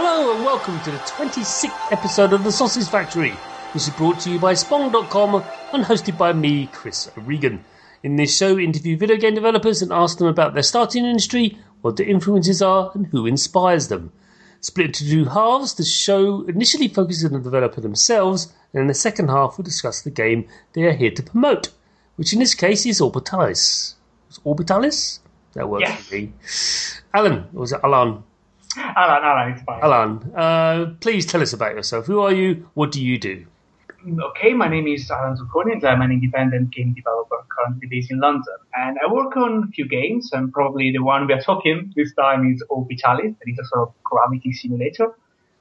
Hello and welcome to the 26th episode of The Sausage Factory, which is brought to you by Spong.com and hosted by me, Chris O'Regan. In this show, we interview video game developers and ask them about their starting industry, what their influences are, and who inspires them. Split into two halves, the show initially focuses on the developer themselves, and in the second half, we'll discuss the game they are here to promote, which in this case is Orbitalis. Is Orbitalis? That works Yes. for me. Alan, or was it Alan? Alan, Alan, it's fine. Alan, uh, please tell us about yourself. Who are you? What do you do? Okay, my name is Alan Zucconi. I'm an independent game developer currently based in London. And I work on a few games, and probably the one we are talking this time is Orbitalis, that is a sort of gravity simulator.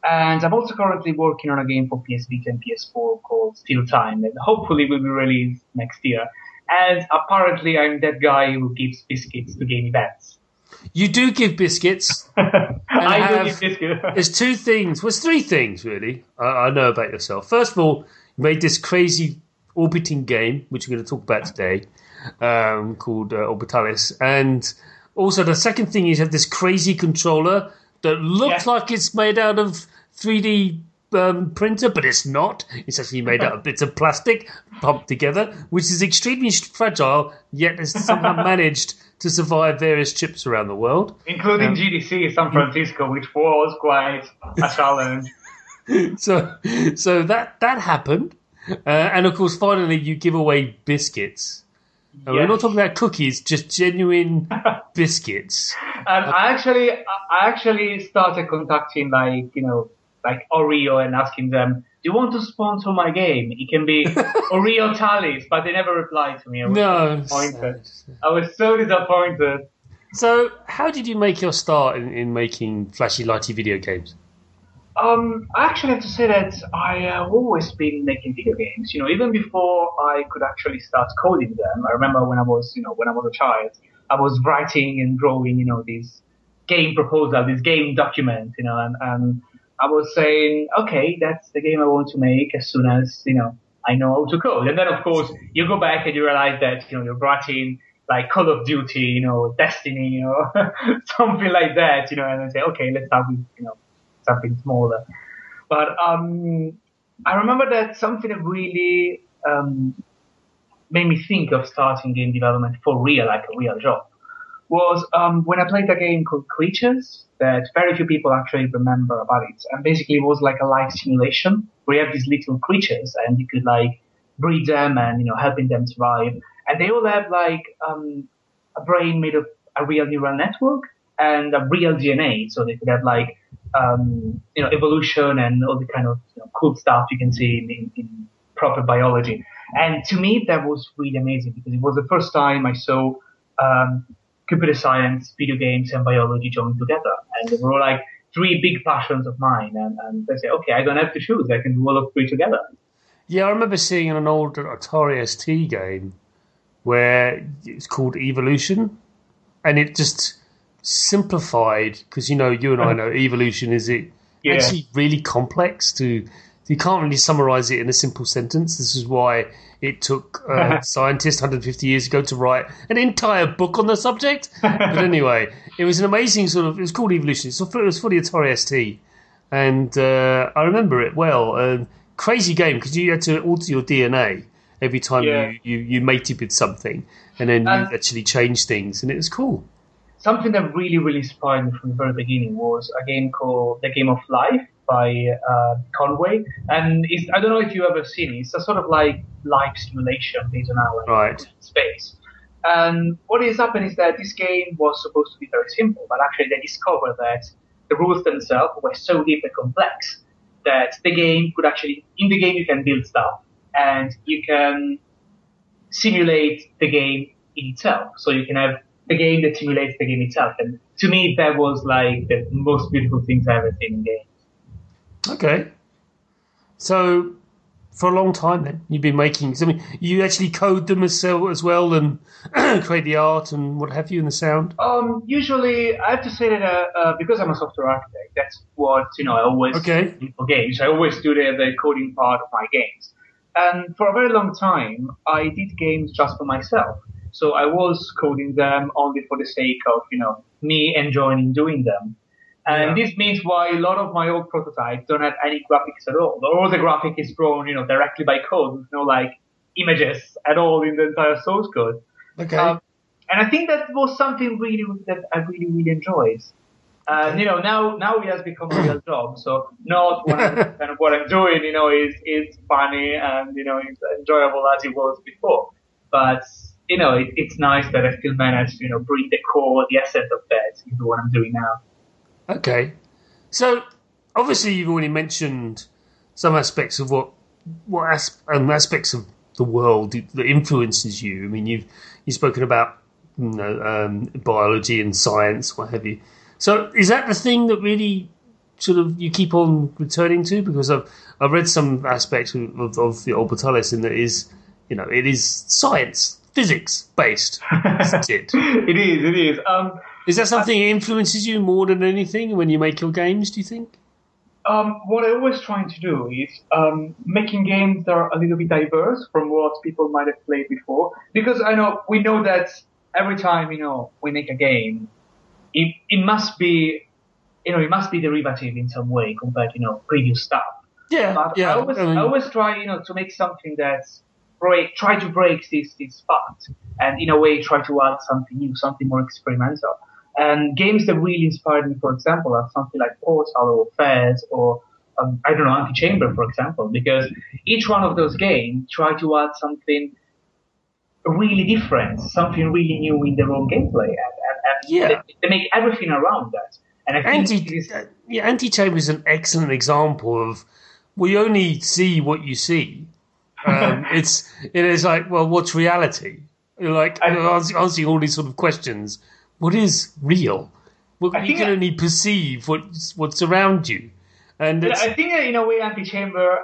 And I'm also currently working on a game for PS Vita and PS4 called Still Time, that hopefully will be released next year. And apparently I'm that guy who gives biscuits to game events. You do give biscuits. I have- do give biscuits. There's two things. Well, there's three things really. I, I know about yourself. First of all, you made this crazy orbiting game, which we're going to talk about today, um, called uh, Orbitalis, and also the second thing is you have this crazy controller that looks Yeah. like it's made out of 3D. Um, printer, but it's not. It's actually made out of bits of plastic pumped together, which is extremely fragile, yet has somehow managed to survive various chips around the world. including GDC San Francisco, which was quite a challenge. so so that that happened uh, and of course finally you give away biscuits And we're not talking about cookies just genuine biscuits And I actually, I actually started contacting like you know, like Oreo and asking them, "Do you want to sponsor my game? It can be Oreo Tallies," but they never replied to me. I was no disappointed. I was so disappointed. so how did you make your start in, in making flashy lighty video games Um, I actually have to say that I have always been making video games. You know, even before I could actually start coding them. I remember when I was, you know, when I was a child, I was writing and drawing, you know, these game proposal, this game document, you know, and, and I was saying, okay, that's the game I want to make as soon as, you know, I know how to code. And then of course you go back and you realize that, you know, you're writing like Call of Duty, you know, Destiny, know, something like that, you know, and I say, okay, let's start with, you know, something smaller. But um, I remember that something that really um, made me think of starting game development for real, like a real job, was um, when I played a game called Creatures that very few people actually remember about it. And basically it was like a life simulation where you have these little creatures and you could like breed them and, you know, helping them survive. And they all have like um, a brain made of a real neural network and a real DNA. So they could have like, um, you know, evolution and all the kind of you know, cool stuff you can see in, in, proper biology. And to me, that was really amazing because it was the first time I saw um, computer science, video games, and biology joined together. And they were all like three big passions of mine. And, and I said, okay, I don't have to choose. I can do all of three together. yeah i remember seeing an old atari st game where it's called evolution and it just simplified because you know you and i uh-huh. know evolution is it Yeah. actually really complex to you can't really summarize it in a simple sentence. This is why it took uh, scientists 150 years ago to write an entire book on the subject. But anyway it was an amazing sort of it was called evolution. So it was for the atari st and uh, i remember it well. Um, crazy game because you had to alter your dna every time Yeah. you, you, you mated with something. And then you actually change things and it was cool. Something that really, really inspired me from the very beginning was a game called The Game of Life by uh, Conway. And it's, I don't know if you've ever seen it. It's a sort of like life simulation based on our Right. space. And what is happened is that this game was supposed to be very simple, but actually they discovered that the rules themselves were so deep and complex that the game could actually, in the game you can build stuff and you can simulate the game in itself. So you can have the game that simulates the game itself. And to me, that was like the most beautiful things I've ever seen in games. Okay. So, for a long time then, you've been making. I mean, you actually code them as, as well and create the art and what have you and the sound. Um, usually, I have to say that uh, uh, because I'm a software architect, that's what you know. I always Okay. for games. I always do the, the coding part of my games. And for a very long time, I did games just for myself. So I was coding them only for the sake of you know me enjoying doing them. And Yeah. this means why a lot of my old prototypes don't have any graphics at all. All the graphic is drawn, you know, directly by code with no like images at all in the entire source code. Okay. Um, and I think that was something really that I really really enjoyed. And Okay. you know now now it has become a real job. So not 100% of what I'm doing, you know, is is funny and you know it's enjoyable as it was before. But you know it, it's nice that I still managed to you know bring the core, the essence of that into what I'm doing now. Okay. So obviously you've already mentioned some aspects of what what as, um, aspects of the world that influences you. I mean, you've you've spoken about you know um, biology and science, what have you. So is that the thing that really sort of you keep on returning to? Because I've I've read some aspects of, of, of the Old Portalis and that is you know it is science, physics based. That's it. it is, it is. Um, Is that something that influences you more than anything when you make your games? Do you think? Um, what I always trying to do is um, making games that are a little bit diverse from what people might have played before. Because I know we know that every time you know we make a game, it it must be you know it must be derivative in some way compared to you know previous stuff. Yeah, But yeah. I always I mean- I always try you know to make something that's break try to break this this path and in a way try to add something new, something more experimental. And games that really inspired me, for example, are something like Portal or Fez or um, I don't know Antichamber, for example, because each one of those games try to add something really different, something really new in their own gameplay, and, and, and Yeah. they, they make everything around that. And I think Anti, is- uh, yeah, Antichamber is an excellent example of we only see what you see. Um, it's it is like, well, what's reality? You're like I- you're ans- answering all these sort of questions. What is real? Well, you can I- only perceive what's what's around you, and it's, I think in a way, Antichamber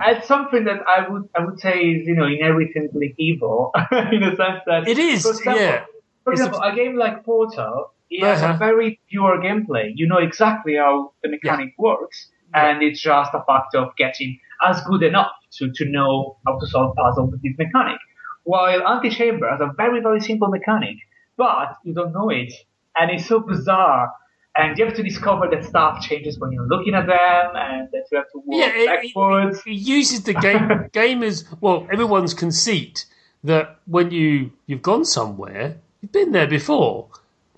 adds something that I would I would say is you know inherently evil in the sense that It is, For example, yeah. For It's a- example, a, game like Portal, it has Uh-huh. a very pure gameplay. You know exactly how the mechanic works, and it's just a fact of getting as good enough to to know how to solve puzzles with this mechanic. While Antichamber has a very very simple mechanic, but you don't know it, and it's so bizarre. And you have to discover that stuff changes when you're looking at them, and that you have to walk yeah, it, backwards. it, it uses the game gamers. Well, everyone's conceit that when you you've gone somewhere, you've been there before.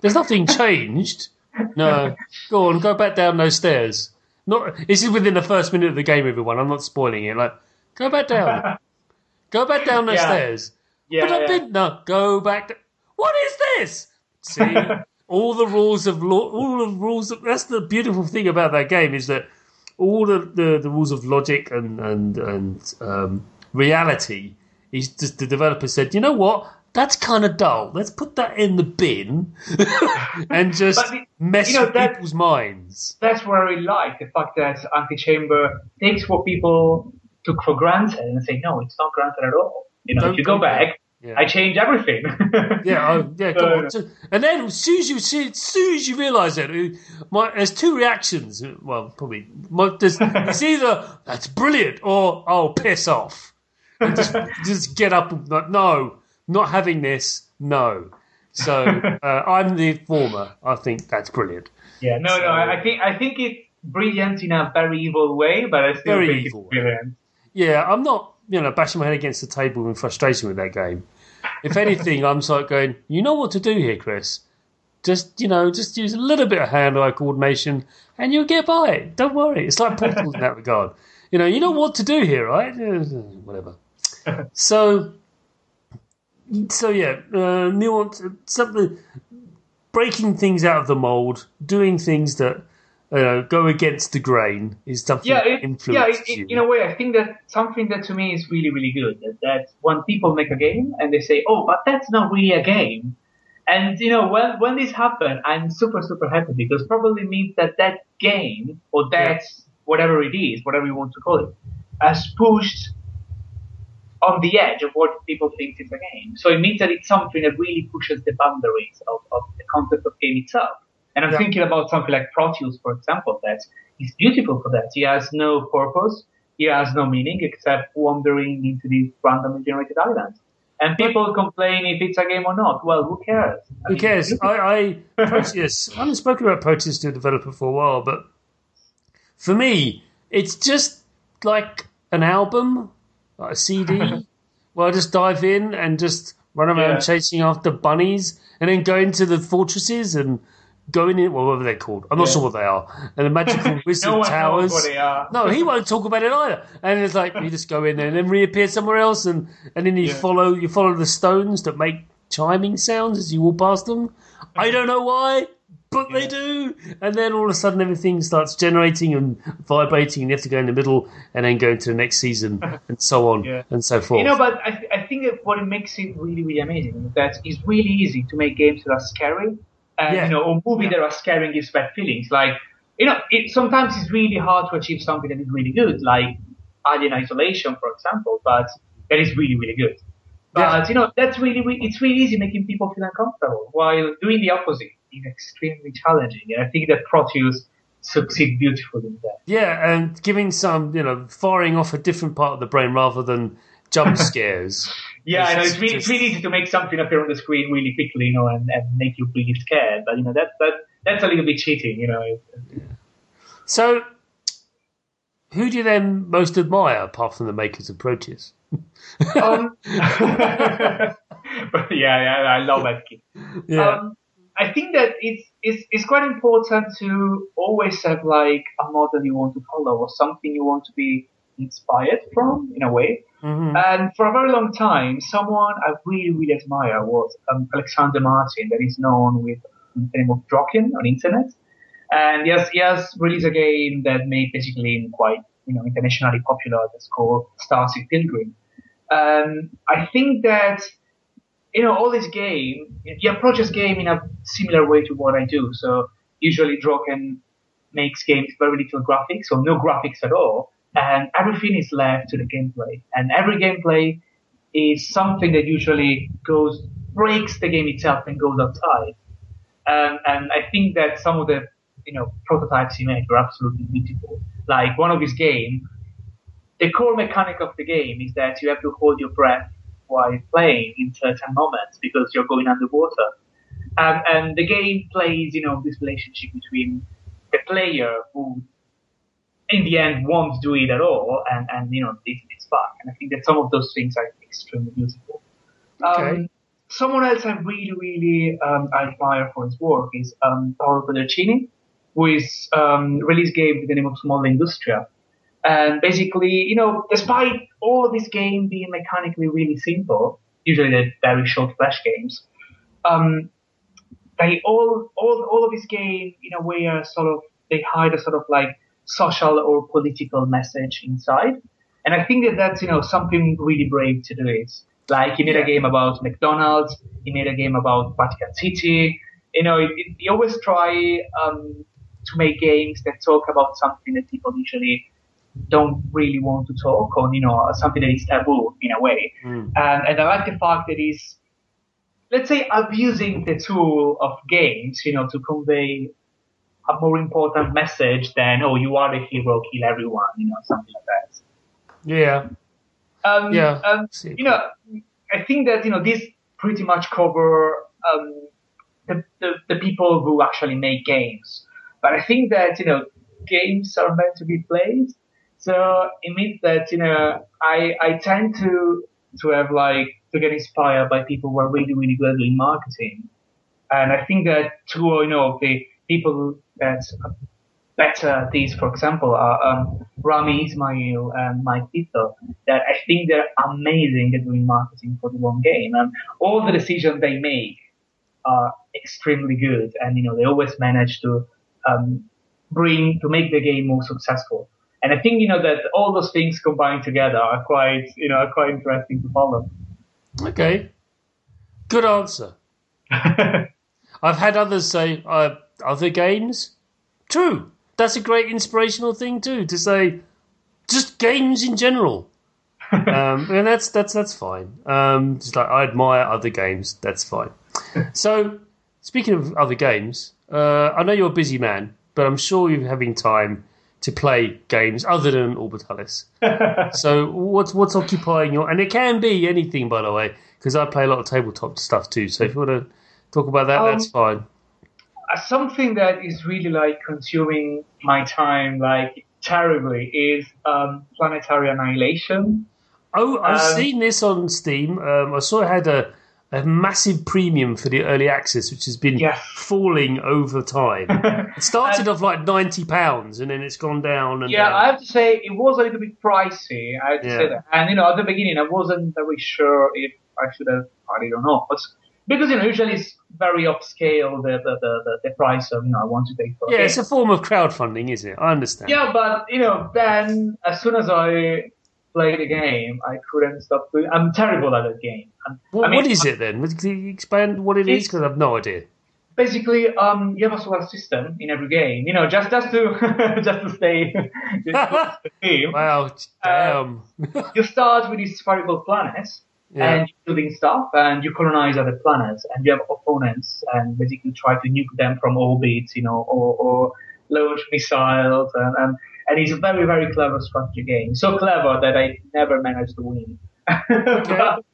There's nothing changed. No, go on, go back down those stairs. Not this is within the first minute of the game. Everyone, I'm not spoiling it. Like, go back down, go back down the Yeah. stairs. yeah, but I've yeah. been no, go back. To, what is this? See, all the rules of law, all the rules. Of, that's the beautiful thing about that game is that all the, the, the rules of logic and and and um, reality is just the developer said, you know what? That's kind of dull. Let's put that in the bin and just the- mess you know, with that- people's minds. that's what I really like the fact that Antichamber takes what people took for granted and say, no, it's not granted at all. You know, Don't if you go back, Yeah. I change everything. Yeah, oh, yeah, come No, on. So- And then as soon as you see, as soon as you realise it, my, there's two reactions. Well, probably my, there's, it's either that's brilliant or oh, piss off. And just just get up and like, no, not having this. No. So uh, I'm the former. I think that's brilliant. yeah, no, no, I think I think it's brilliant in a very evil way, but I still think it's brilliant. Yeah, I'm not you know bashing my head against the table in frustration with that game. If anything, I'm sort of going, you know what to do here, Chris. Just you know, just use a little bit of hand-eye coordination, and you'll get by. Don't worry. It's like Portal in that regard. You know, you know what to do here, right? Whatever. So, so yeah, uh, nuance, something, breaking things out of the mold, doing things that uh, go against the grain is something Yeah, that it, yeah. influences It, you. it, in a way, I think that something that to me is really, really good. That, that when people make a game and they say, "Oh, but that's not really a game," and you know, when when this happens, I'm super, super happy because probably means that that game or that whatever it is, whatever you want to call it, has pushed on the edge of what people think is a game. So it means that it's something that really pushes the boundaries of, of the concept of game itself. And I'm Yeah. thinking about something like Proteus, for example, that is beautiful for that. He has no purpose. He has no meaning except wandering into these randomly generated islands. And people complain if it's a game or not. Well, who cares? I Who mean, cares? I, I Proteus. I haven't spoken about Proteus to a developer for a while, but for me, it's just like an album, like a CD, where I just dive in and just run around Yeah. chasing after bunnies, and then go into the fortresses and going in. Whatever they're called, I'm not Yeah. sure what they are. And the magical wizard no towers. knows what they are. No, he won't talk about it either. And it's like you just go in there and then reappear somewhere else, and, and then you Yeah. follow you follow the stones that make chiming sounds as you walk past them. I don't know why, but they do. And then all of a sudden everything starts generating and vibrating, and you have to go in the middle and then go into the next season and so on Yeah. and so forth. You know, but I, th- I think what makes it really, really amazing is that it's really easy to make games that are scary, and Yeah. you know, or movies that are scaring gives bad feelings. Like, you know, it sometimes it's really hard to achieve something that is really good, like Alien Isolation, for example, but that is really, really good. But Yeah. you know, that's really, really, it's really easy making people feel uncomfortable, while doing the opposite is extremely challenging. And I think that Proteus succeed beautifully in that. yeah, and giving some, you know, firing off a different part of the brain rather than jump scares. Yeah, I know It's really, just- really easy to make something appear on the screen really quickly, you know, and, and make you really scared. But you know that that that's a little bit cheating, you know. So, who do you then most admire apart from the makers of Proteus? Um, but yeah, yeah, I love that kid. Yeah. Um, I think that it's, it's it's quite important to always have like a model you want to follow or something you want to be inspired from in a way. Mhm. And for a very long time, someone I really, really admire was um, Alexander Martin, that is known with the name of Droqen on internet. And yes, he has released a game that made basically quite, you know, internationally popular that's called Starseed Pilgrim. Um, I think that, you know, all this game, he approaches game in a similar way to what I do. So usually Droqen makes games with very little graphics or no graphics at all. And everything is left to the gameplay. And every gameplay is something that usually goes, breaks the game itself and goes outside. Um, and I think that some of the, you know, prototypes he made were absolutely beautiful. Like one of his game, the core mechanic of the game is that you have to hold your breath while playing in certain moments because you're going underwater. Um, and the game plays, you know, this relationship between the player who, in the end, won't do it at all, and, and you know, it's, it's fun. And I think that some of those things are extremely beautiful. Okay. Um, someone else I really, really um, admire for his work is um, Paolo Pedercini, who is um, released game with the name of Molleindustria. And basically, you know, despite all of this game being mechanically really simple, usually they're very short flash games, um, they all, all, all of this game in a way are sort of, they hide a sort of like social or political message inside. And I think that that's, you know, something really brave to do is Like he made a game about McDonald's, he made a game about Vatican City. You know, it, it, he always try um, to make games that talk about something that people usually don't really want to talk on, you know, something that is taboo in a way. Mm. And, and I like the fact that he's, let's say, abusing the tool of games, you know, to convey a more important message than, oh, you are the hero, kill everyone, you know, something like that. Yeah. Um, Yeah. um, you know, I think that, you know, this pretty much cover, um, the, the, the people who actually make games. But I think that, you know, games are meant to be played. So it means that, you know, I, I tend to, to have like, to get inspired by people who are really, really good in marketing. And I think that two, you know, the people that are better these, for example, are um, Rami Ismail and Mike Tito, that I think they're amazing at doing marketing for the one game. And all the decisions they make are extremely good. And, you know, they always manage to um, bring, to make the game more successful. And I think, you know, that all those things combined together are quite, you know, are quite interesting to follow. Okay. Good answer. I've had others say uh, other games. True. That's a great inspirational thing too to say. Just games in general. um, and that's that's that's fine. Um, just like I admire other games. That's fine. So, speaking of other games, uh, I know you're a busy man, but I'm sure you're having time to play games other than Orbitalis. so what's what's occupying your? And it can be anything, by the way, because I play a lot of tabletop stuff too. So if you want to talk about that, Um, that's fine. Uh, Something that is really like consuming my time like terribly is um, Planetary Annihilation. Oh, I've um, seen this on Steam. Um, I saw it had a, a massive premium for the early access, which has been Yes. falling over time. It started off like ninety pounds, and then it's gone down. And Yeah, down. I have to say it was a little bit pricey. I have to Yeah. say that. And you know, at the beginning, I wasn't very sure if I should have it or not. But because you know, usually it's very upscale the the, the, the, the price of you know I want to pay for. yeah, game. it's a form of crowdfunding, isn't it? I understand. Yeah, but you know, then as soon as I played the game, I couldn't stop. Doing, I'm terrible at the game. What, I mean, what is it then? Can you explain what it is? Because I've no idea. Basically, um, you have a solar system in every game. You know, just just to just to stay just to. Wow, damn. You start with these spherical planets. Yeah. and you're building stuff and you colonize other planets and you have opponents and basically try to nuke them from orbit, you know, or, or launch missiles and, and, and it's a very, very clever strategy game. So clever that I never managed to win. but,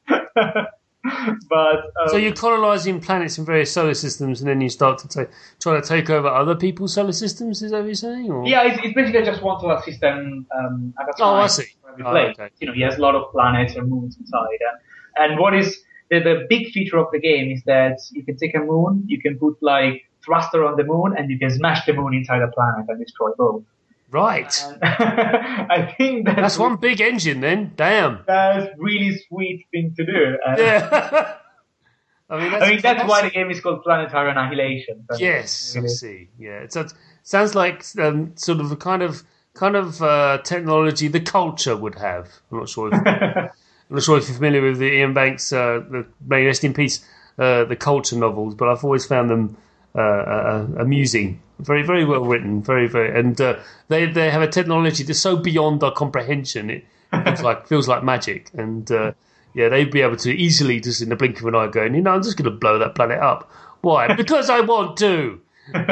but um, so you're colonizing planets in various solar systems, and then you start to try to take over other people's solar systems. Is that what you're saying? Or? yeah, it's, it's basically just one solar system um, at a time. Oh, I see. Oh, okay. You know, he has a lot of planets and moons inside. And, and what is the, the big feature of the game is that you can take a moon, you can put like thruster on the moon, and you can smash the moon inside a planet and destroy both. Right. I think that's, That's one big engine then. Damn. That's really sweet thing to do. And Yeah. I mean, that's, I mean, that's why the game is called Planetary Annihilation. Yes, I see. Yeah, it sounds, sounds like um, sort of a kind of kind of uh, technology the culture would have. I'm not sure. If, I'm not sure if you're familiar with the Iain Banks, uh, the may rest in peace, uh, the culture novels, but I've always found them uh, uh, amusing. Very, very well written. Very, very, and uh, they they have a technology that's so beyond our comprehension. It feels like feels like magic, and uh, yeah, they'd be able to easily just in the blink of an eye go, you know, I'm just going to blow that planet up. Why? because I want to. Um,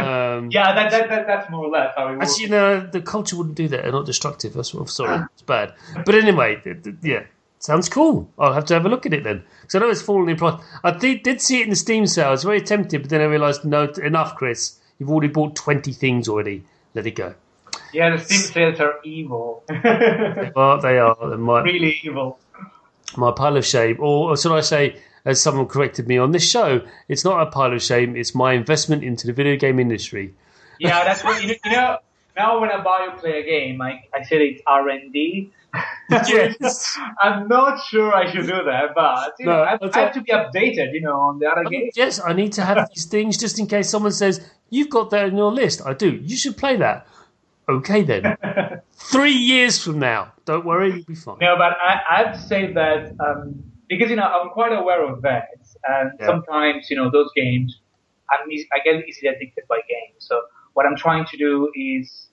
yeah, that, that, that, that's more or less how it works. Actually, no, the culture wouldn't do that. They're not destructive. That's what I'm sorry. It's bad. But anyway, yeah, sounds cool. I'll have to have a look at it then. Because I know it's fallen in price. I did, did see it in the Steam sale. I was very tempted, but then I realised, no, enough, Chris. You've already bought 20 things already. Let it go. Yeah, the Steam sales are evil. Well, they are. They're my, really evil. my pile of shame. Or, or should I say, as someone corrected me on this show, it's not a pile of shame. It's my investment into the video game industry. Yeah, that's what you know, you know. Now when I buy or play a game, I, I said it's R and D. Yes. I'm not sure I should do that, but you No, know, I, I have to be updated, you know, on the other games. Yes, I need to have these things just in case someone says, You've got that in your list. I do. You should play that. Okay, then. Three years from now. Don't worry, you'll be fine. No, but I, I have to say that um, because you know I'm quite aware of that, and Yeah. sometimes you know those games, I'm eas- I get easily addicted by games. So what I'm trying to do is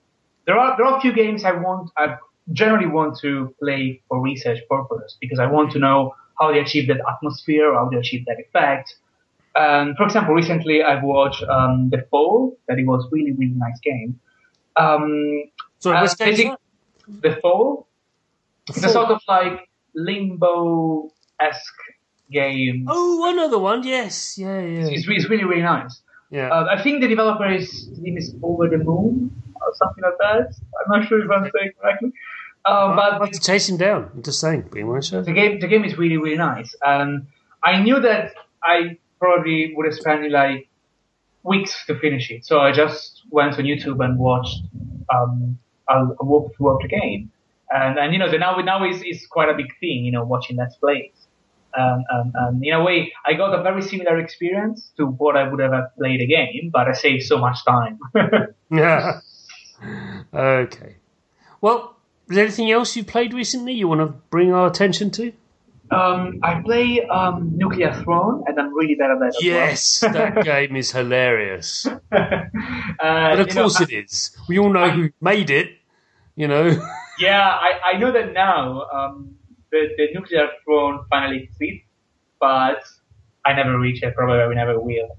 there are there are a few games I want I generally want to play for research purposes because I want to know how they achieve that atmosphere, how they achieve that effect. And for example, recently I've watched um, The Fall, that it was really really nice game. Um, Sorry, uh, which game is basic- that? The Fall, it's a sort of like limbo esque game. Oh, another one. Yes. Yeah, yeah. It's, it's really really nice. Yeah. Uh, I think the developer is name is Over the Moon or something like that. I'm not sure if I'm saying correctly. Uh, I'll but have to chase him down. I'm just saying. Being my show. the game the game is really really nice, and I knew that I probably would have spent like weeks to finish it. So I just went on YouTube and watched um, a, a walkthrough of the game, and and you know the now now is is quite a big thing, you know, watching let's plays. Um, um, and in a way, I got a very similar experience to what I would have played a game, but I saved so much time. Yeah. okay. Well, is there anything else you've played recently you want to bring our attention to? um, I play um, Nuclear Throne, and I'm really bad at that. as well. Yes, that game is hilarious. uh, But of you know, course I- it is. We all know who made it, you know. Yeah, I, I know that now. Um, the, the nuclear throne finally exists, but I never reach it. Probably I never will.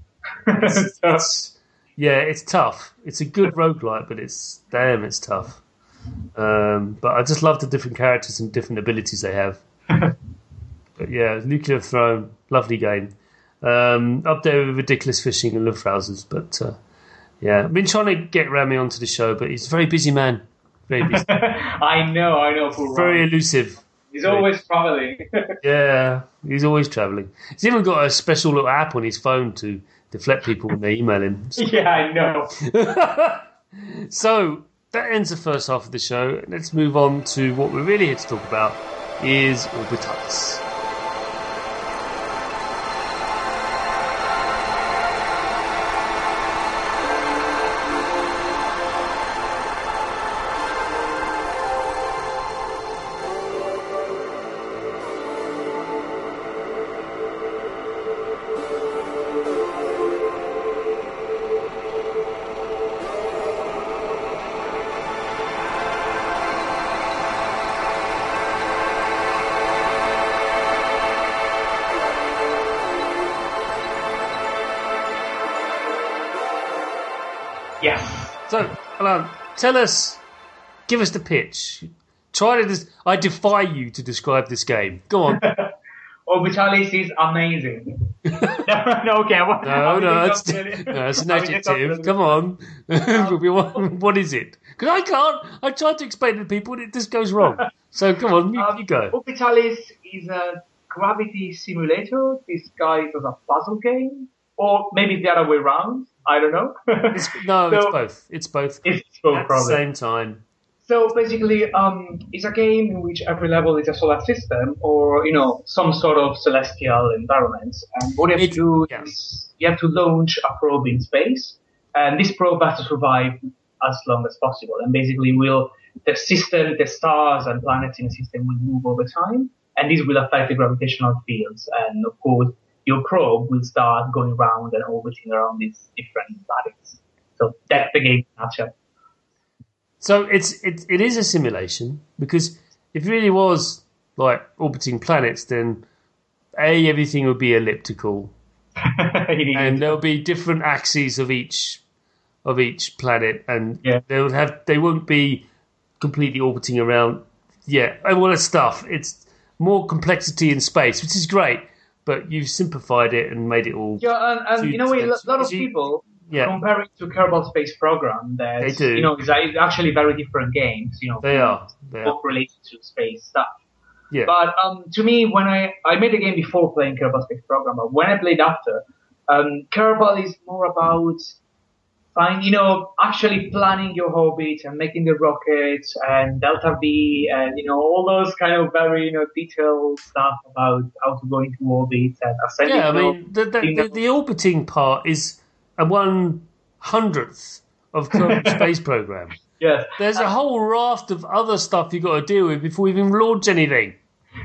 so, It's, yeah, it's tough. It's a good roguelike, but it's damn, it's tough. Um, but I just love the different characters and different abilities they have. but yeah, Nuclear Throne, lovely game. Um, up there with Ridiculous Fishing and Love Luftrausers. But uh, yeah, I've been trying to get Rami onto the show, but he's a very busy man. Very busy. I know, I know. Poor very elusive. He's always traveling. Yeah, he's always travelling. He's even got a special little app on his phone to deflect people when they email him. yeah, I know. So that ends the first half of the show. Let's move on to what we're really here to talk about is Orbitalis. So, Alan, tell us, give us the pitch. Try to. Des- I defy you to describe this game. Go on. Orbitalis is amazing. no, no, okay. What, No, no, it's, no, it's an adjective. Come on. Want- what is it? Because I can't. I tried to explain it to people and it just goes wrong. So come on, you, Um, you go. Orbitalis is a gravity simulator disguised as a puzzle game, or maybe the other way around. I don't know. It's, no, it's both. It's both. It's both At the same time. So basically, um, it's a game in which every level is a solar system or, you know, some sort of celestial environment. And what you have It- to do yeah. is you have to launch a probe in space. And this probe has to survive as long as possible. And basically will, the system, the stars and planets in the system will move over time. And this will affect the gravitational fields. And of course, your probe will start going around and orbiting around these different bodies. So that's the game nutshell. So it's it, it is a simulation because if it really was like orbiting planets, then a everything would be elliptical, and there'll be different axes of each of each planet, and Yeah. they would have they won't be completely orbiting around. Yeah, oh, and all that stuff. It's more complexity in space, which is great, but you've simplified it and made it all. Yeah, and, and you know, a lot of people Yeah, compare it to Kerbal Space Program. That They do. You know, it's actually very different games. You know, they are. They are. both related to space stuff. Yeah. But um, to me, when I I made the game before playing Kerbal Space Program, but when I played after, um, Kerbal is more about find you know actually planning your orbit and making the rockets and delta V and you know all those kind of very you know detailed stuff about how to go into orbit and ascending. Yeah, I mean, the, the, you know- the, the orbiting part is a one hundredth of Kerbal Space Program. yes. There's a uh, whole raft of other stuff you've got to deal with before you even launch anything.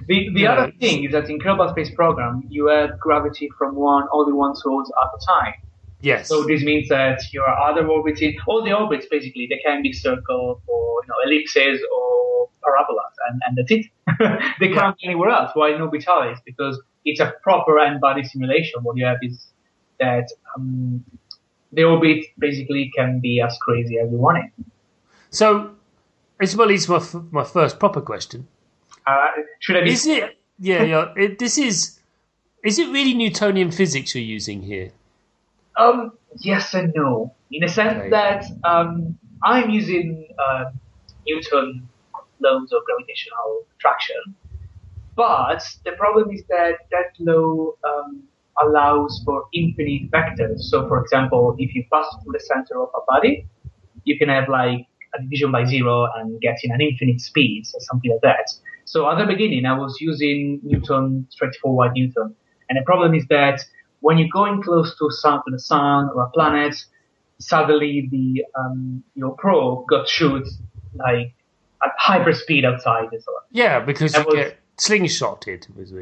The, the other thing is that in Kerbal Space Program, you add gravity from one, only one source at a time. Yes. So this means that your other orbiting, all the orbits basically, they can be circles or you know, ellipses or parabolas, and, and that's it. they can't be anywhere else. Why in Orbitalis? Because it's a proper n-body simulation. What you have is that um, the orbit basically can be as crazy as you want it. So, this well to my, f- my first proper question. Uh, should I be? Is it? Yeah, yeah. It, this is. Is it really Newtonian physics you're using here? Um, yes and no. In the sense Okay. that um, I'm using uh, Newton laws of gravitational attraction, but the problem is that that law um, allows for infinite vectors. So, for example, if you pass through the center of a body, you can have like a division by zero and getting an infinite speed or something like that. So at the beginning, I was using Newton, straightforward Newton. And the problem is that when you're going close to sun, to the sun or a planet, suddenly the, um, your probe got shoot like at hyper speed outside and so on. Yeah, because you was- get slingshotted.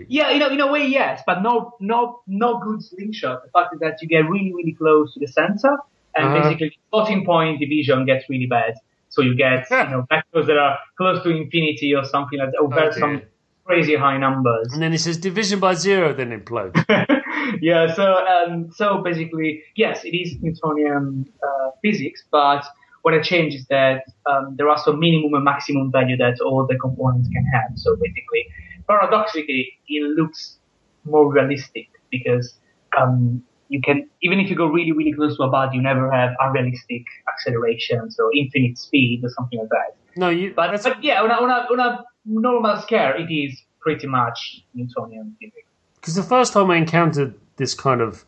Yeah, you know, in a way, yes, but no, no, no good slingshot. The fact is that you get really, really close to the center, and Uh-huh. basically floating point division gets really bad. So you get, you know, vectors that are close to infinity or something like that, or Oh, some crazy high numbers. And then it says division by zero, then implode. yeah, so um, so basically, yes, it is Newtonian uh, physics, but what I changed is that um, there are some minimum and maximum value that all the components can have. So basically, paradoxically, it looks more realistic because um, you can, even if you go really, really close to a bud, you never have unrealistic acceleration, so infinite speed or something like that. No, you. But, but yeah, on a, on, a, on a normal scale, it is pretty much Newtonian physics. Because the first time I encountered this kind of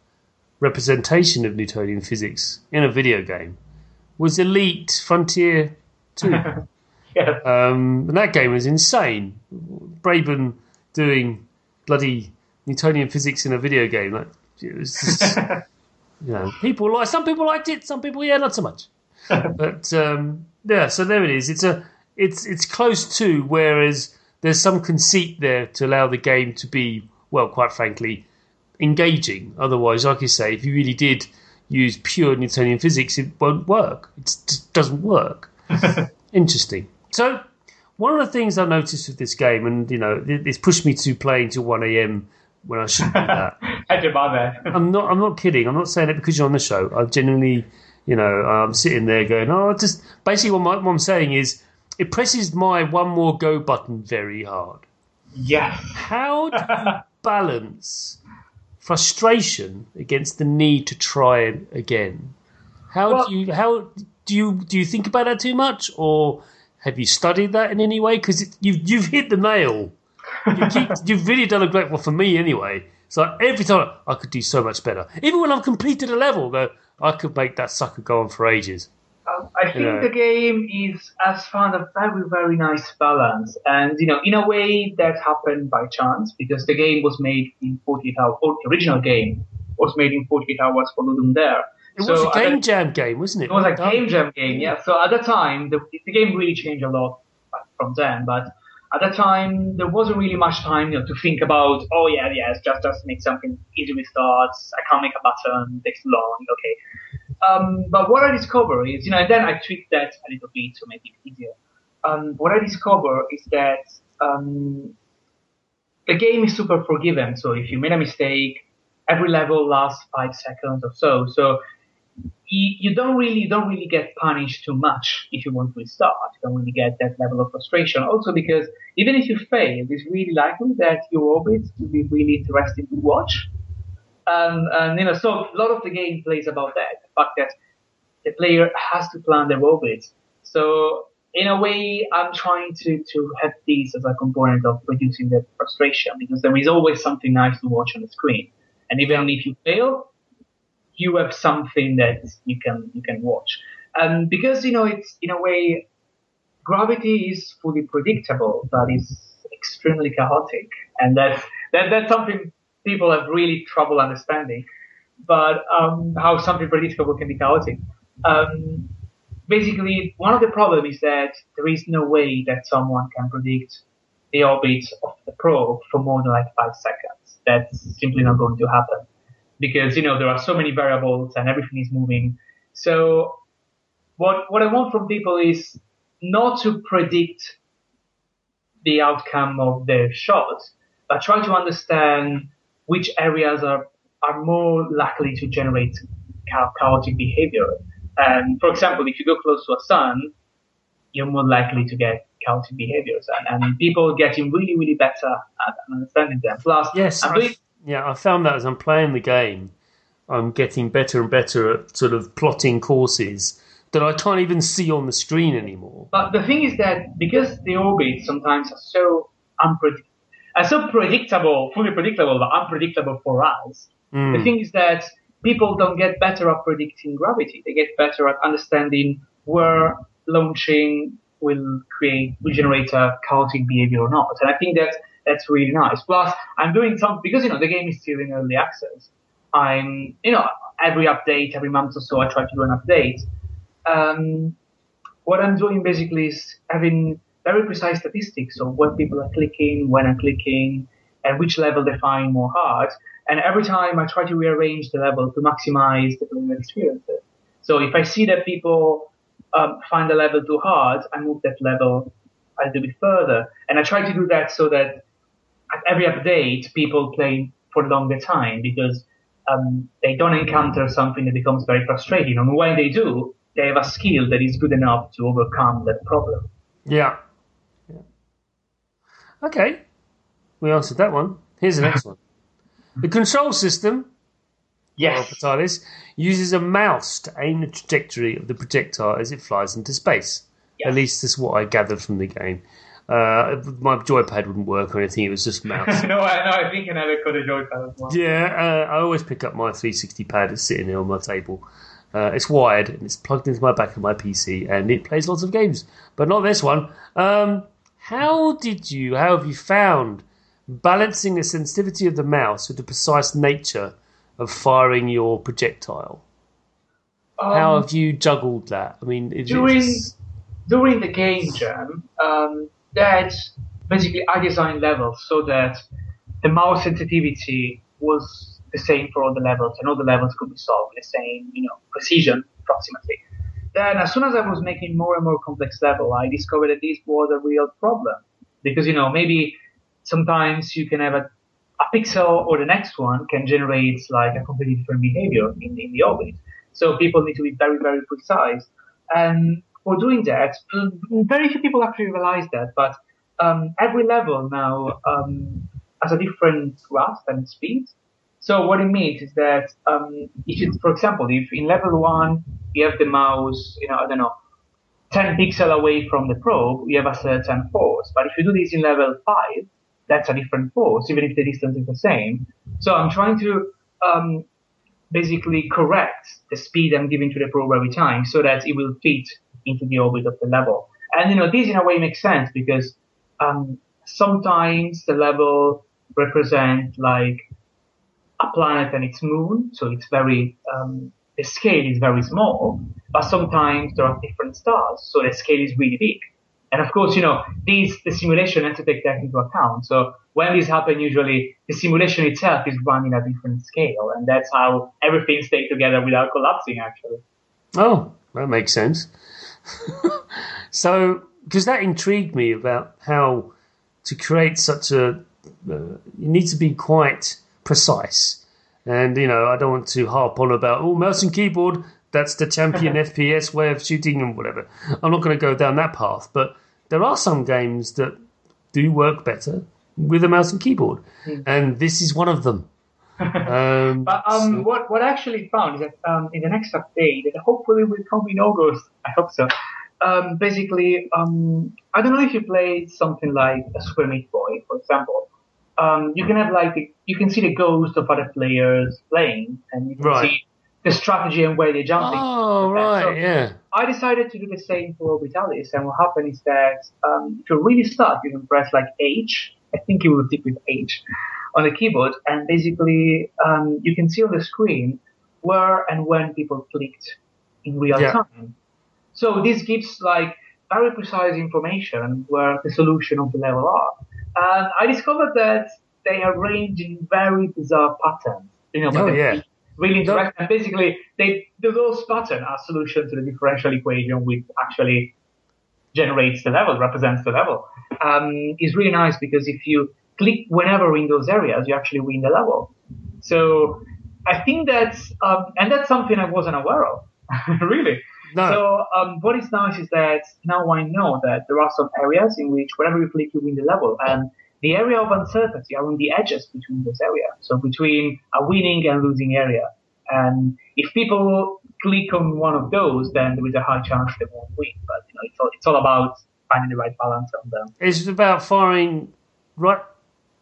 representation of Newtonian physics in a video game was Elite Frontier 2. yeah. Um, and that game was insane. Braben doing bloody Newtonian physics in a video game. Like, it was just, you know, people like some people liked it, some people yeah, not so much. but um, yeah, so there it is. It's a it's it's close to. Whereas there's some conceit there to allow the game to be well, quite frankly, engaging. Otherwise, like you say, if you really did use pure Newtonian physics, it won't work. It just doesn't work. Interesting. So, one of the things I noticed with this game, and you know, it's pushed me to play until one a.m. when I shouldn't do that. Had your. I'm not. I'm not kidding. I'm not saying it because you're on the show. I genuinely, you know, I'm sitting there going, oh, just basically what, my, what I'm saying is, it presses my one more go button very hard. Yeah. How do you balance frustration against the need to try it again? How Well- do you how do you do you think about that too much, or have you studied that in any way? Because you've you've hit the nail. You keep, you've really done a great well for me anyway. So every time I could do so much better. Even when I've completed a level, though, I could make that sucker go on for ages. I think Yeah. the game is has found a very, very nice balance, and you know, in a way that happened by chance because the game was made in 48 hours. Or the original game was made in 48 hours for Ludum Dare. It So was a game jam game, wasn't it? It was a game jam game, yeah. So at the time, the, the game really changed a lot from then. But at that time, there wasn't really much time, you know, to think about. Oh yeah, yes, just just make something easy with starts. I can't make a button. Takes long. Okay. Um, but what I discover is, you know, and then I tweak that a little bit to make it easier. Um, what I discover is that um, the game is super forgiving. So if you made a mistake, every level lasts five seconds or so. So you, you don't really you don't really get punished too much if you want to restart. You don't really get that level of frustration. Also because even if you fail, it's really likely that your orbit will be really interesting to watch. Um, and you know, so a lot of the game plays about that. The fact that the player has to plan their orbit. So in a way, I'm trying to, to have this as a component of reducing that frustration because there is always something nice to watch on the screen. And even if you fail, you have something that you can you can watch. Um, because you know it's in a way gravity is fully predictable, but it's extremely chaotic, and that's that, that's something people have really trouble understanding. But um, how something predictable can be chaotic. Um, basically, one of the problems is that there is no way that someone can predict the orbit of the probe for more than like five seconds. That's simply not going to happen because you know there are so many variables and everything is moving. So what what I want from people is not to predict the outcome of their shot, but try to understand which areas are are more likely to generate cha- chaotic behavior. And for example, if you go close to a sun, you're more likely to get chaotic behaviors, and, and people getting really really better at understanding them. Plus, Yes, I'm doing yeah, I found that as I'm playing the game, I'm getting better and better at sort of plotting courses that I can't even see on the screen anymore. But the thing is that because the orbits sometimes are so unpredictable, are so predictable, fully predictable, but unpredictable for us. Mm. The thing is that people don't get better at predicting gravity. They get better at understanding where launching will create, will generate a chaotic behavior or not. And I think that that's really nice. Plus, I'm doing some because you know the game is still in early access. I'm, you know, every update, every month or so, I try to do an update. Um, what I'm doing basically is having very precise statistics of when people are clicking, when I'm clicking, and which level they find more hard. And every time I try to rearrange the level to maximize the player experience. So if I see that people um, find the level too hard, I move that level a little bit further. And I try to do that so that at every update, people play for a longer time because um, they don't encounter something that becomes very frustrating. And when they do, they have a skill that is good enough to overcome that problem. Yeah. yeah. Okay. We answered that one. Here's the next one. The control system Yes. Uses a mouse to aim the trajectory of the projectile as it flies into space. Yes. At least that's what I gathered from the game. Uh, my joypad wouldn't work or anything; it was just mouse. no, I, no, I think I never got a joypad as well. yeah, uh, I always pick up my 360 pad that's sitting there on my table. Uh, it's wired and it's plugged into my back of my PC, and it plays lots of games, but not this one. Um, how did you? How have you found balancing the sensitivity of the mouse with the precise nature of firing your projectile? How Um, have you juggled that? I mean, it, During- it's- during the game jam, um, that basically I designed levels so that the mouse sensitivity was the same for all the levels, and all the levels could be solved with the same, you know, precision approximately. Then, as soon as I was making more and more complex level, I discovered that this was a real problem because you know maybe sometimes you can have a, a pixel or the next one can generate like a completely different behavior in, in the orbit. So people need to be very very precise. And for doing that, mm, very few people actually realize that, but um, every level now um, has a different grasp and speed. So what it means is that um, if you, for example, if in level one you have the mouse, you know, I don't know, 10 pixel away from the probe, you have a certain force. But if you do this in level five, that's a different force, even if the distance is the same. So I'm trying to um, basically correct the speed I'm giving to the probe every time so that it will fit into the orbit of the level. And you know, this in a way makes sense because um, sometimes the level represent like a planet and its moon, so it's very um, the scale is very small. But sometimes there are different stars, so the scale is really big. And of course, you know, these the simulation has to take that into account. So when this happens, usually the simulation itself is run in a different scale, and that's how everything stays together without collapsing. Actually. Oh, that makes sense. so, because that intrigued me about how to create such a, uh, you need to be quite precise. And, you know, I don't want to harp on about, oh, mouse and keyboard, that's the champion FPS way of shooting and whatever. I'm not going to go down that path. But there are some games that do work better with a mouse and keyboard. And this is one of them. Um, But um, so- what what I actually found is that um, in the next update, that hopefully will come in August. I hope so. Um, basically, um, I don't know if you played something like a Super Meat Boy, for example. Um, you can have like the, you can see the ghost of other players playing, and you can Right. see the strategy and where they're jumping. oh, right, so- yeah. I decided to do the same for Orbitalis, and what happened is that um, if you're really stuck, you can press like H. I think you will stick with H on the keyboard, and basically um, you can see on the screen where and when people clicked in real Yeah. time. So this gives like very precise information where the solution of the level are. And I discovered that they are arranged in very bizarre patterns. You know, but Oh, yeah. really interesting. And basically, they the those patterns are solution to the differential equation, which actually generates the level, represents the level. Um, is really nice because if you click whenever in those areas, you actually win the level. So I think that's um, and that's something I wasn't aware of, really. No. So um, what is nice is that now I know that there are some areas in which whenever you click, you win the level, and the area of uncertainty are on the edges between those areas. So between a winning and losing area. And if people click on one of those, then there is a high chance they won't win. But you know, it's all, it's all about finding the right balance on them. It's about firing right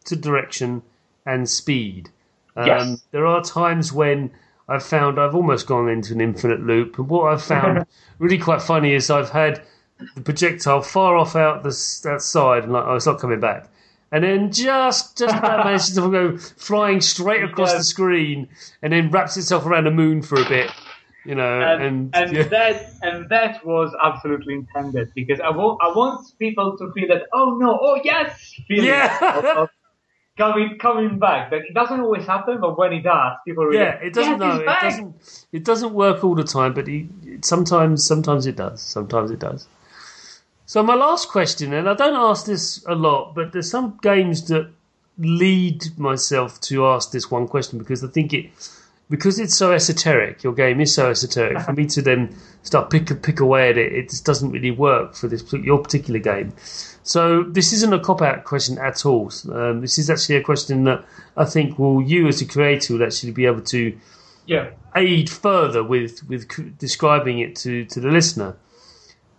to direction and speed. Um, Yes. There are times when I've found I've almost gone into an infinite loop, and what I've found really quite funny is I've had the projectile far off out the s- that side, and like, oh, it's not coming back. And then just just about manages to go flying straight across the screen, and then wraps itself around the moon for a bit, you know. and, And, and yeah. that and that was absolutely intended because I want I want people to feel that oh no oh yes feeling Yeah. of, of coming coming back. That it doesn't always happen, but when it does, people really Yeah, it doesn't. yes, no, it doesn't. It doesn't work all the time, but it, it- sometimes, sometimes it does. Sometimes it does. So my last question, and I don't ask this a lot, but there's some games that lead myself to ask this one question because I think it because it's so esoteric, your game is so esoteric. for me to then start pick pick away at it, it just doesn't really work for this your particular game. So this isn't a cop out question at all. Um, this is actually a question that I think will you as a creator will actually be able to yeah. aid further with with describing it to to the listener.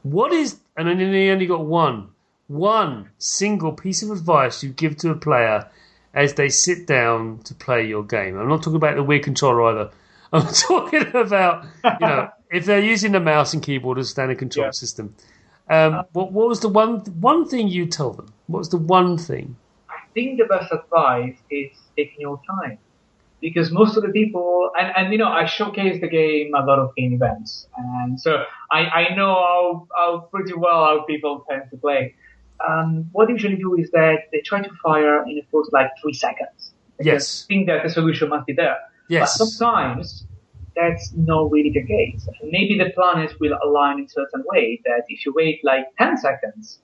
What is and then you only got one one single piece of advice you give to a player as they sit down to play your game. I'm not talking about the Wii controller either. I'm talking about you know if they're using the mouse and keyboard as a standard control Yeah. system. Um, what, what was the one one thing you tell them? What was the one thing? I think the best advice is taking your time. Because most of the people, and, and you know, I showcase the game a lot of game events. And so I, I know how, how pretty well how people tend to play. Um, what they usually do is that they try to fire in the first like three seconds. Because Yes. think that the solution must be there. Yes. But sometimes that's not really the case. Maybe the planets will align in a certain way that if you wait like 10 seconds,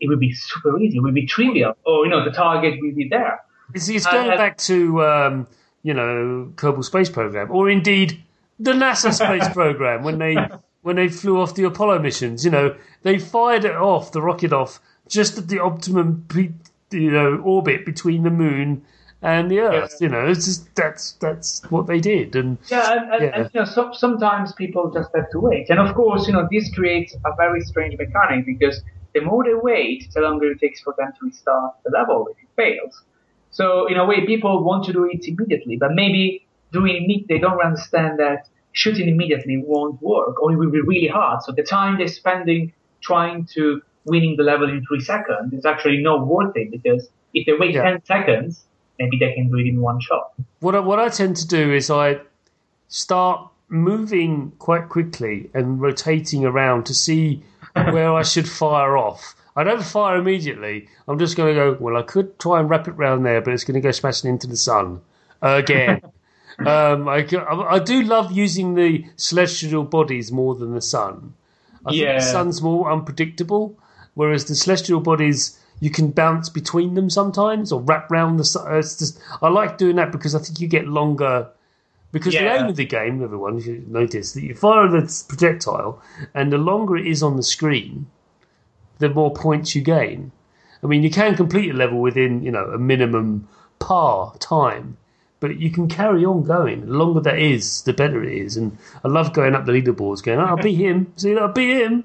it will be super easy. It will be trivial. Or, you know, the target will be there. It's, it's going uh, back to um, you know Kerbal Space Program, or indeed the NASA space program when they when they flew off the Apollo missions. You know, they fired it off the rocket off just at the optimum pe- you know orbit between the moon and the Earth. You know, it's just that's that's what they did, and Yeah, and, and, Yeah. and you know, so, sometimes people just have to wait. And of course, you know, this creates a very strange mechanic because the more they wait, the longer it takes for them to restart the level if it fails. So in a way, people want to do it immediately, but maybe doing it, they don't understand that shooting immediately won't work, or it will be really hard. So the time they're spending trying to winning the level in three seconds is actually not worth it because if they wait Yeah. 10 seconds, maybe they can do it in one shot. what I, what I tend to do is I start moving quite quickly and rotating around to see where I should fire off. I don't fire immediately. I'm just going to go. Well, I could try and wrap it round there, but it's going to go smashing into the sun again. um, I, I do love using the celestial bodies more than the sun. I think Yeah. the sun's more unpredictable, whereas the celestial bodies you can bounce between them sometimes or wrap round the sun. Uh, it's just I like doing that because I think you get longer. Because the aim of the game, everyone, if you notice that you fire the projectile, and the longer it is on the screen, the more points you gain. I mean, you can complete a level within you know a minimum par time, but you can carry on going. The longer that is, the better it is. And I love going up the leaderboards, going, oh, "I'll beat him." See, I'll beat him.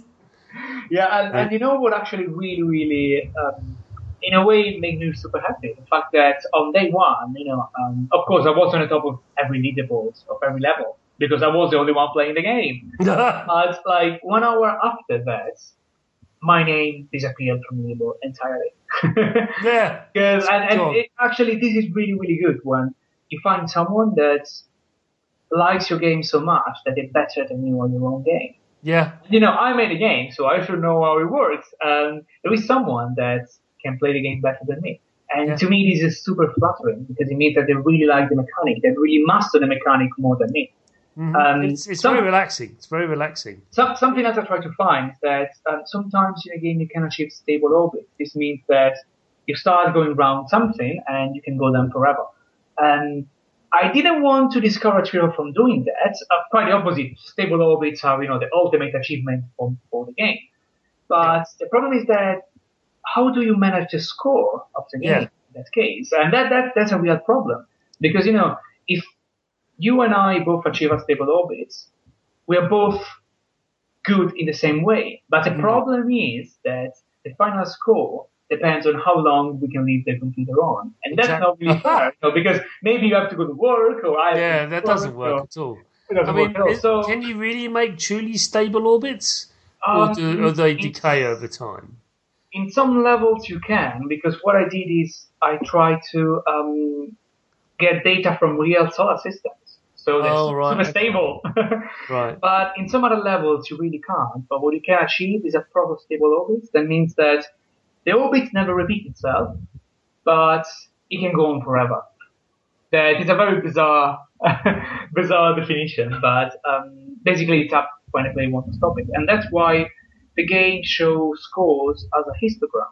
Yeah, and, and you know what actually really, really, um, in a way, made me super happy? The fact that on day one, you know, um, of course, I was on the top of every leaderboard of every level because I was the only one playing the game. But like one hour after that, my name disappeared from the leaderboard entirely. yeah, Because and, and it, actually, this is really, really good when you find someone that likes your game so much that they're better than you on your own game yeah, you know, I made a game, so I should know how it works. And there is someone that can play the game better than me. And Yeah. to me, this is super flattering because it means that they really like the mechanic. They really master the mechanic more than me. Mhm. Um, it's, it's some- very relaxing. It's very relaxing. So, something that I try to find that um, sometimes in a game you can achieve stable orbit. This means that you start going around something and you can go down forever. And I didn't want to discourage people from doing that. Uh, quite the opposite. Stable orbits are, you know, the ultimate achievement for, for the game. But the problem is that how do you manage the score of the game Yeah. in that case? And that, that that's a real problem. Because, you know, if you and I both achieve a stable orbit, we are both good in the same way. But the Mhm. problem is that the final score depends on how long we can leave the computer on. And that's not really Exactly. fair, you know, because maybe you have to go to work or I Yeah, that go doesn't work work, at all. so it doesn't I mean, work is- So, can you really make truly stable orbits, or, um, do, or they decay over time? in some levels you can because what I did is I tried to um, get data from real solar systems. So Oh, super right, okay. stable. Right. But in some other levels you really can't. But what you can achieve is a proper stable orbit. That means that the orbit never repeats itself, but it can go on forever. That is a very bizarre, bizarre definition, but um, basically it's up when player wants to stop it. And that's why the game shows scores as a histogram.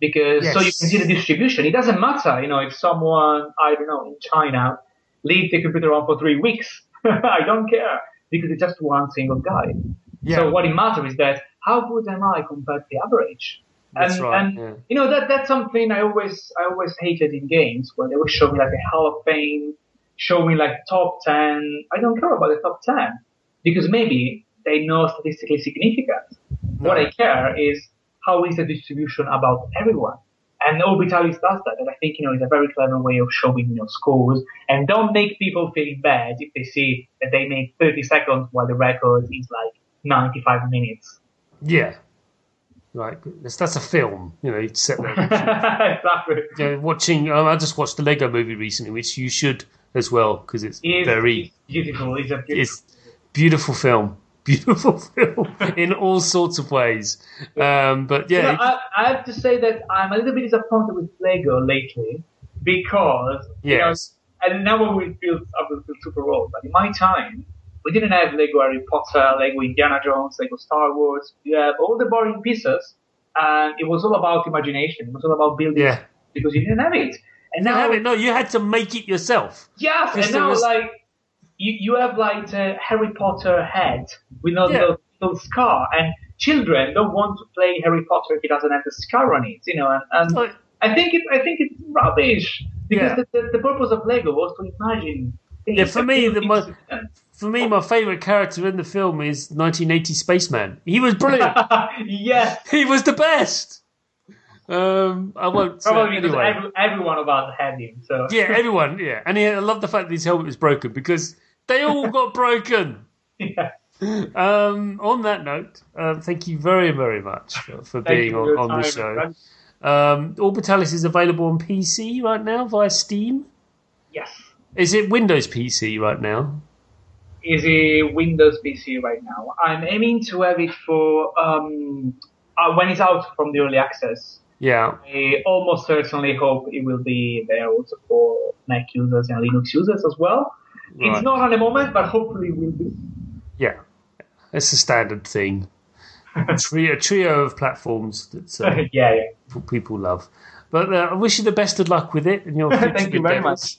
Because so you can see the distribution. It doesn't matter, you know, if someone, I don't know, in China leave the computer on for three weeks. I don't care because it's just one single guy. Yeah. So what it matters is that how good am I compared to the average? That's and, right, and yeah. you know that that's something I always I always hated in games where they would show me like a Hall of Fame, show me like top ten. I don't care about the top ten because maybe they know statistically significant. What I care is how is the distribution about everyone. And Orbitalis does that, and I think you know it's a very clever way of showing you know scores and don't make people feel bad if they see that they made 30 seconds while the record is like 95 minutes. Yeah. Like that's, that's a film, you know. You sit there exactly. you know, watching. Um, I just watched the Lego Movie recently, which you should as well because it's It's, very, beautiful. It's a beautiful. it's beautiful film, beautiful film in all sorts of ways. Um, but You yeah, know, I, I have to say that I'm a little bit disappointed with Lego lately because you know, yes, and now I will feel I will feel super old. But in my time, we didn't have Lego Harry Potter, Lego Indiana Jones, Lego Star Wars. You have all the boring pieces, and it was all about imagination. It was all about building yeah. because you didn't have it. And now, Have it? No, you had to make it yourself. yes, Because and now was- like you you have like a Harry Potter head with a Yeah. little scar, and children don't want to play Harry Potter if he doesn't have the scar on it. You know, and, and Like, I think it I think it's rubbish because Yeah. the, the, the purpose of Lego was to imagine. Yeah, for me, the things mo- with them. for me, my favourite character in the film is 1980 Spaceman. He was brilliant. yeah, he was the best. Um, I won't. probably because anyway. every, everyone us had him. So Yeah, everyone. Yeah, and he, I love the fact that his helmet was broken because they all got broken. yeah. Um, on that note, um, thank you very, very much for, for being on, on the show. Um, Orbitalis is available on PC right now via Steam. Yes. Is it Windows PC right now? is it Windows PC right now. I'm aiming to have it for um, uh, when it's out from the early access. Yeah. I almost certainly hope it will be there also for Mac users and Linux users as well. Right. It's not at the moment, but hopefully it will be. Yeah. It's a standard thing. a, trio, a trio of platforms that uh, yeah, yeah. people love. But uh, I wish you the best of luck with it and your Thank you very endeavours.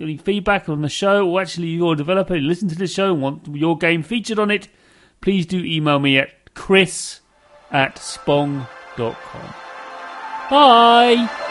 any feedback on the show, or actually you're a developer, listen to the show and want your game featured on it, please do email me at chris at spong.com. Bye!